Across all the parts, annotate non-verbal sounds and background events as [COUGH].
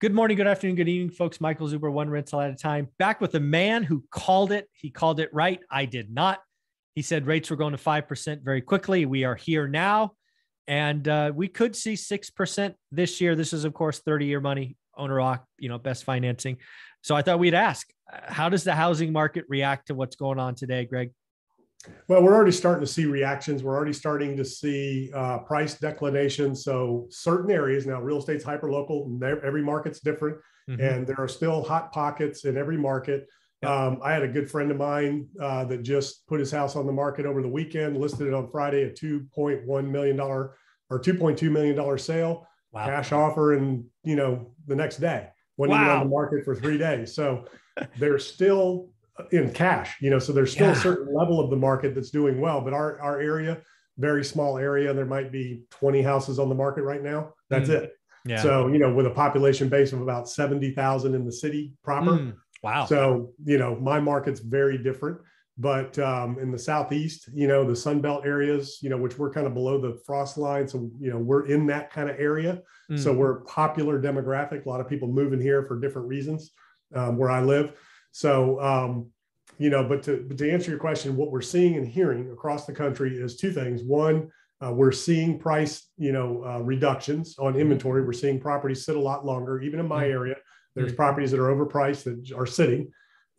Good morning, good afternoon, good evening, folks. Michael Zuber, one rental at a time, back with a man who called it. He called it right. I did not. He said rates were going to 5% very quickly. We are here now, and uh, we could see 6% this year. This is, of course, 30 year money, owner occ, you know, best financing. So I thought we'd ask how does the housing market react to what's going on today, Greg? Well, we're already starting to see reactions. We're already starting to see uh, price declination. So certain areas now, real estate's hyper local. Every market's different, mm-hmm. and there are still hot pockets in every market. Yep. Um, I had a good friend of mine uh, that just put his house on the market over the weekend, listed it on Friday at two point one million dollar or two point two million dollar sale, wow. cash offer, and you know the next day when wow. on the market for three days. So [LAUGHS] there's still in cash, you know, so there's still yeah. a certain level of the market that's doing well, but our, our area, very small area, there might be 20 houses on the market right now. That's mm. it. Yeah. So, you know, with a population base of about 70,000 in the city proper. Mm. Wow. So, you know, my market's very different, but um, in the Southeast, you know, the Sun Belt areas, you know, which we're kind of below the frost line. So, you know, we're in that kind of area. Mm. So we're popular demographic. A lot of people moving here for different reasons um, where I live. So, um, you know, but to, but to answer your question, what we're seeing and hearing across the country is two things. One, uh, we're seeing price, you know, uh, reductions on inventory. We're seeing properties sit a lot longer. Even in my mm-hmm. area, there's mm-hmm. properties that are overpriced that are sitting.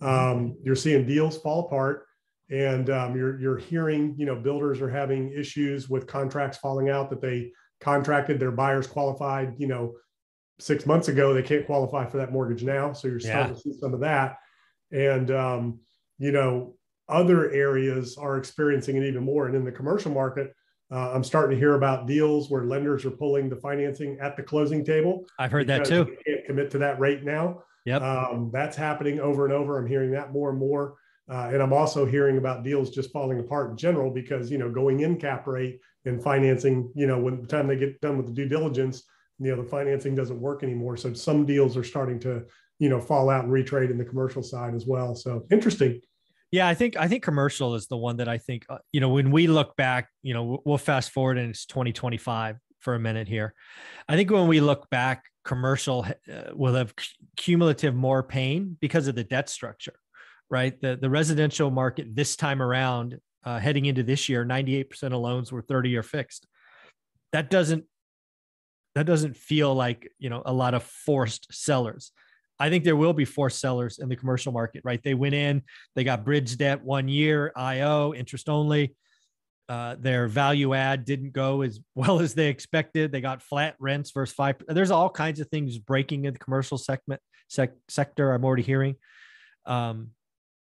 Um, you're seeing deals fall apart, and um, you're you're hearing, you know, builders are having issues with contracts falling out that they contracted their buyers qualified, you know, six months ago. They can't qualify for that mortgage now, so you're starting yeah. to see some of that and um, you know other areas are experiencing it even more. And in the commercial market uh, i'm starting to hear about deals where lenders are pulling the financing at the closing table. I've heard that too. can't commit to that rate now. Yep. Um, that's happening over and over. I'm hearing that more and more. Uh, and i'm also hearing about deals just falling apart in general because you know going in cap rate and financing you know when the time they get done with the due diligence you know the financing doesn't work anymore. So some deals are starting to you know fall out and retrade in the commercial side as well. So interesting. Yeah, I think I think commercial is the one that I think uh, you know when we look back, you know, we'll fast forward and it's 2025 for a minute here. I think when we look back, commercial uh, will have cumulative more pain because of the debt structure, right? The the residential market this time around, uh, heading into this year, 98% of loans were 30 year fixed. That doesn't that doesn't feel like you know a lot of forced sellers. I think there will be forced sellers in the commercial market, right? They went in, they got bridge debt one year, IO, interest only. Uh, their value add didn't go as [LAUGHS] well as they expected. They got flat rents versus five. There's all kinds of things breaking in the commercial segment sec, sector. I'm already hearing. Um,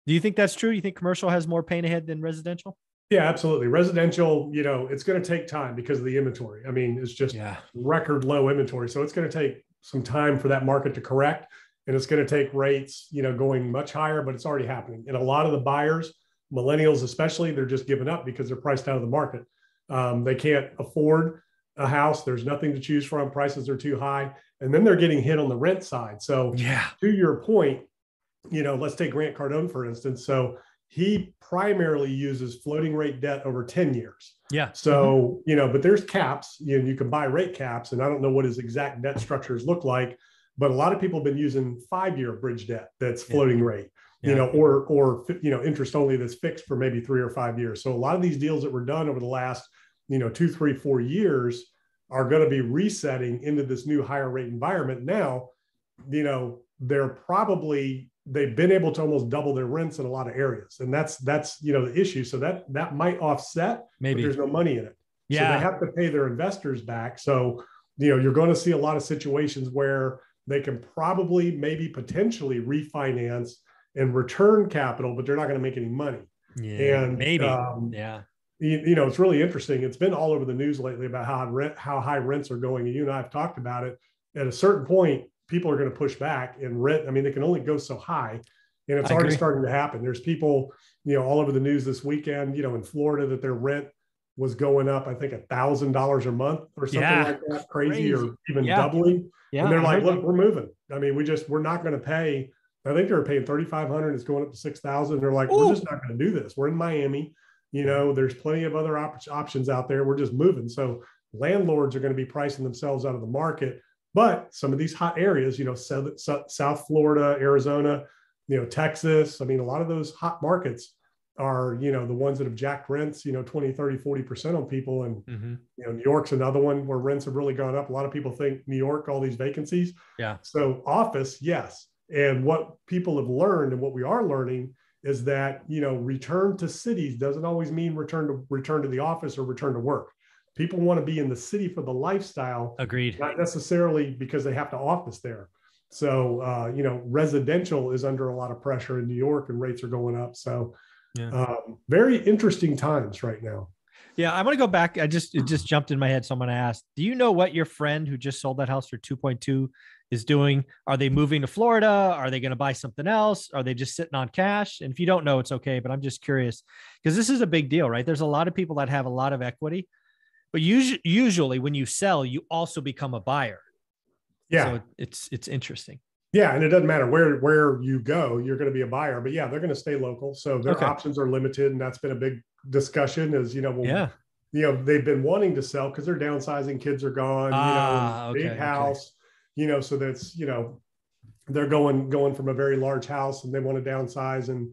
do you think that's true? You think commercial has more pain ahead than residential? Yeah, absolutely. Residential, you know, it's going to take time because of the inventory. I mean, it's just yeah. record low inventory. So it's going to take some time for that market to correct and it's going to take rates, you know, going much higher, but it's already happening. And a lot of the buyers, millennials especially, they're just giving up because they're priced out of the market. Um, they can't afford a house. There's nothing to choose from. Prices are too high, and then they're getting hit on the rent side. So, yeah, to your point, you know, let's take Grant Cardone for instance. So he primarily uses floating rate debt over 10 years. Yeah. So, mm-hmm. you know, but there's caps, you know, you can buy rate caps, and I don't know what his exact debt structures look like but a lot of people have been using five-year bridge debt that's floating yeah. rate, you yeah. know, or or you know interest only that's fixed for maybe three or five years. So a lot of these deals that were done over the last you know two, three, four years are going to be resetting into this new higher rate environment. Now, you know, they're probably they've been able to almost double their rents in a lot of areas, and that's that's you know the issue. So that that might offset. Maybe there's no money in it. Yeah, so they have to pay their investors back. So you know you're going to see a lot of situations where they can probably maybe potentially refinance and return capital, but they're not going to make any money. Yeah, and maybe, um, yeah. You, you, know, it's really interesting. It's been all over the news lately about how rent, how high rents are going, and you and I have talked about it. At a certain point, people are going to push back, and rent. I mean, they can only go so high, and it's I already agree. starting to happen. There's people, you know, all over the news this weekend. You know, in Florida, that their rent was going up, I think a thousand dollars a month or something yeah. like that, crazy, crazy. or even yeah. doubling. Yeah, and they're like, look, that. we're moving. I mean, we just we're not going to pay. I think they're paying thirty five hundred. It's going up to six thousand. They're like, Ooh. we're just not going to do this. We're in Miami. You know, there's plenty of other op- options out there. We're just moving. So landlords are going to be pricing themselves out of the market But some of these hot areas, you know, South, South Florida, Arizona, you know, Texas, I mean, a lot of those hot markets are, you know, the ones that have jacked rents, you know, 20, 30, 40% on people. And, mm-hmm. you know, New York's another one where rents have really gone up. A lot of people think New York, all these vacancies. Yeah. So office, yes. And what people have learned and what we are learning is that, you know, return to cities doesn't always mean return to return to the office or return to work people want to be in the city for the lifestyle agreed not necessarily because they have to office there so uh, you know residential is under a lot of pressure in new york and rates are going up so yeah. um, very interesting times right now. Yeah I want to go back i just it just jumped in my head so i'm going to ask do you know what your friend who just sold that house for 2.2 is doing? Are they moving to florida? Are they going to buy something else? Are they just sitting on cash? And if you don't know it's okay but i'm just curious because this is a big deal right? There's a lot of people that have a lot of equity but usually, usually when you sell, you also become a buyer. Yeah, so it's it's interesting. Yeah, and it doesn't matter where where you go, you're going to be a buyer. But yeah, they're going to stay local, so their okay. options are limited, and that's been a big discussion. Is you know, well, yeah, you know, they've been wanting to sell because they're downsizing, kids are gone, ah, you know, big house, okay. you know, so that's you know, they're going going from a very large house and they want to downsize, and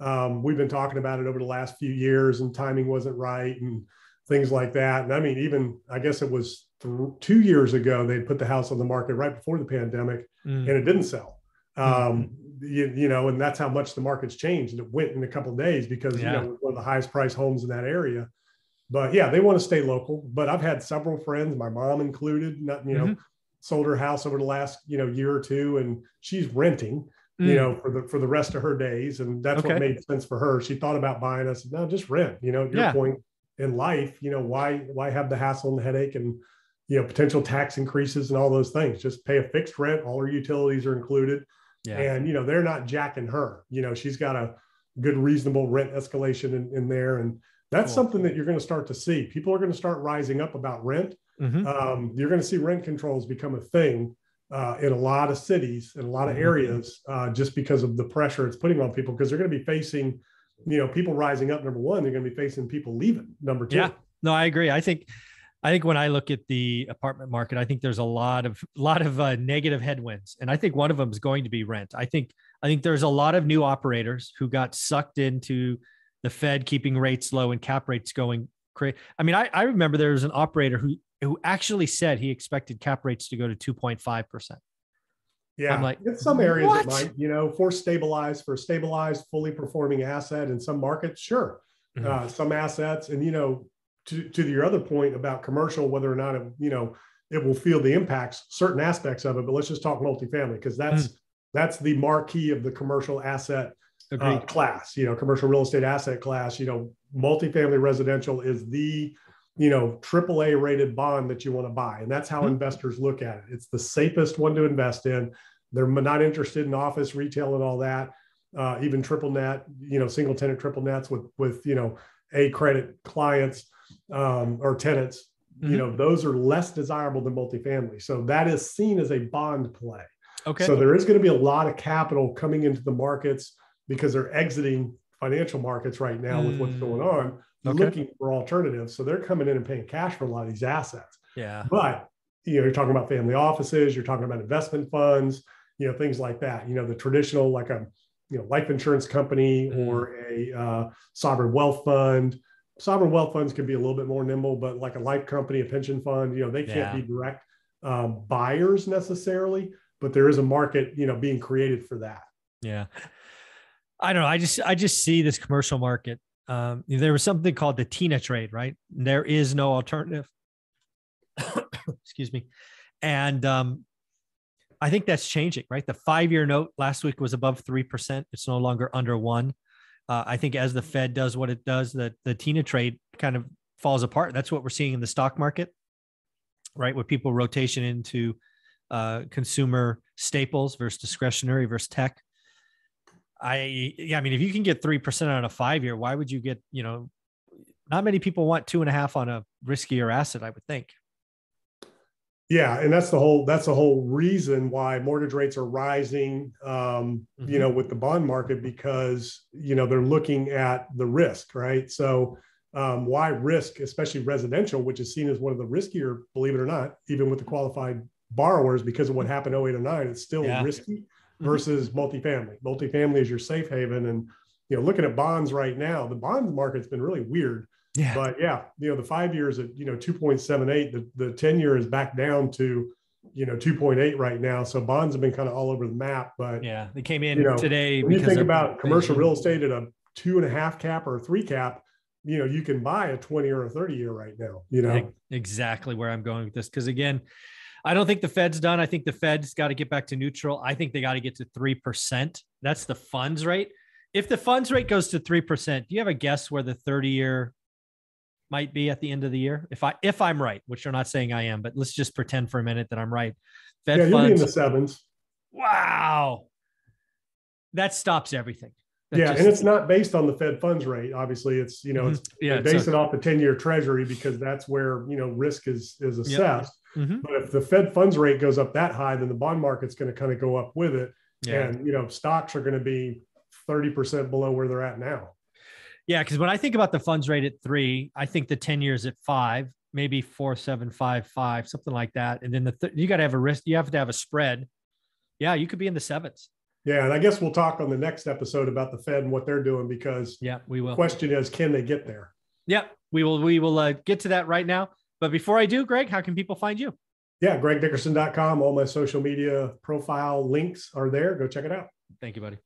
um, we've been talking about it over the last few years, and timing wasn't right, and things like that. And I mean, even I guess it was th- two years ago, they'd put the house on the market right before the pandemic mm. and it didn't sell. Mm-hmm. Um, you, you, know, and that's how much the market's changed. And it went in a couple days because, yeah. you know, one of the highest priced homes in that area. But yeah, they want to stay local. But I've had several friends, my mom included, not, you know, mm-hmm. sold her house over the last, you know, year or two and she's renting. Mm. you know, for the for the rest of her days. And that's okay. what made sense for her. She thought about buying us. No, just rent. You know, your yeah. point, in life, you know, why why have the hassle and the headache and you know potential tax increases and all those things? Just pay a fixed rent. All her utilities are included, yeah. and you know they're not jacking her. You know, she's got a good reasonable rent escalation in, in there, and that's cool. something that you're going to start to see. People are going to start rising up about rent. Mm-hmm. Um, you're going to see rent controls become a thing uh, in a lot of cities in a lot of mm-hmm. areas uh, just because of the pressure it's putting on people because they're going to be facing you know, people rising up, number one, they're going to be facing people leaving, number two. Yeah, no, I agree. I think, I think when I look at the apartment market, I think there's a lot of, [LAUGHS] lot of uh, negative headwinds. And I think one of them is going to be rent. I think, I think there's a lot of new operators who got sucked into the Fed keeping rates low and cap rates going crazy. I mean, I, I remember there was an operator who, who actually said he expected cap rates to go to 2.5%. Yeah, I'm like, in some areas what? it might, you know, for stabilized, for stabilized, fully performing asset in some markets, sure. Mm-hmm. Uh, some assets, and you know, to to your other point about commercial, whether or not it, you know, it will feel the impacts, certain aspects of it. But let's just talk multifamily because that's mm. that's the marquee of the commercial asset uh, class. You know, commercial real estate asset class. You know, multifamily residential is the you know AAA rated bond that you want to buy, and that's how mm-hmm. investors look at it. It's the safest one to invest in. They're not interested in office retail and all that. Uh, even triple net, you know, single tenant triple nets with with you know a credit clients um, or tenants. Mm-hmm. You know, those are less desirable than multifamily. So that is seen as a bond play. Okay. So there is going to be a lot of capital coming into the markets because they're exiting financial markets right now mm. with what's going mm. on okay. looking for alternatives. So they're coming in and paying cash for a lot of these assets. Yeah. But you know, you're talking about family offices, you're talking about investment funds, you know, things like that. You know, the traditional like a you know life insurance company mm. or a uh, sovereign wealth fund. Sovereign wealth funds can be a little bit more nimble, but like a life company, a pension fund, you know, they can't yeah. be direct um, buyers necessarily, but there is a market, you know, being created for that. Yeah. I don't know. I just I just see this commercial market um, there was something called the Tina trade, right? There is no alternative. [COUGHS] Excuse me. And um, I think that's changing, right? The five year note last week was above 3%. It's no longer under one. Uh, I think as the Fed does what it does, that the Tina trade kind of falls apart. That's what we're seeing in the stock market, right? With people rotation into uh, consumer staples versus discretionary versus tech. I yeah, I mean, if you can get three percent on a five year, why would you get you know? Not many people want two and a half on a riskier asset, I would think. Yeah, and that's the whole that's the whole reason why mortgage rates are rising. Um, mm-hmm. You know, with the bond market because you know they're looking at the risk, right? So um, why risk, especially residential, which is seen as one of the riskier, believe it or not, even with the qualified borrowers because of what happened 08 and 09, it's still Yeah. risky versus multifamily. Multifamily is your safe haven. And, you know, looking at bonds right now, the bond market's been really weird. Yeah. But yeah, you know, the five years at, you know, 2.78, the, the 10 year is back down to, you know, 2.8 right now. So bonds have been kind of all over the map. But yeah. They came in You know, today. when you think about commercial real estate at a two and a half cap or a three cap, you know, you can buy a 20 or a 30 year right now, you know? Exactly where I'm going with this. Because again, I don't think the Fed's done. I think the Fed's got to get back to neutral. I think they got to get to 3%. That's the funds rate. If the funds rate goes to 3%, do you have a guess where the 30 year might be at the end of the year? If I if I'm right, which you're not saying I am, but let's just pretend for a minute that I'm right. Fed yeah, you'll in the sevens. wow. That stops everything. That yeah, just- and it's not based on the Fed funds rate. Obviously, it's you know it's yeah, they base so- it off the ten year Treasury because that's where you know risk is is assessed. Mhm. But if the Fed funds rate goes up that high, then the bond market's going to kind of go up with it, yeah. and you know stocks are going to be thirty percent below where they're at now. Yeah, because when I think about the funds rate at three, I think the 10 years at five, maybe four, seven, five, five, something like that. And then the th- you got to have a risk, you have to have a spread. Yeah, you could be in the sevens. Yeah, and I guess we'll talk on the next episode about the Fed and what they're doing because Yeah, we will. question is, can they get there? Yeah, we will. We will uh, get to that right now. But before I do, Greg, how can people find you? Yeah, gregdickerson.com. All my social media profile links are there. Go check it out. Thank you, buddy.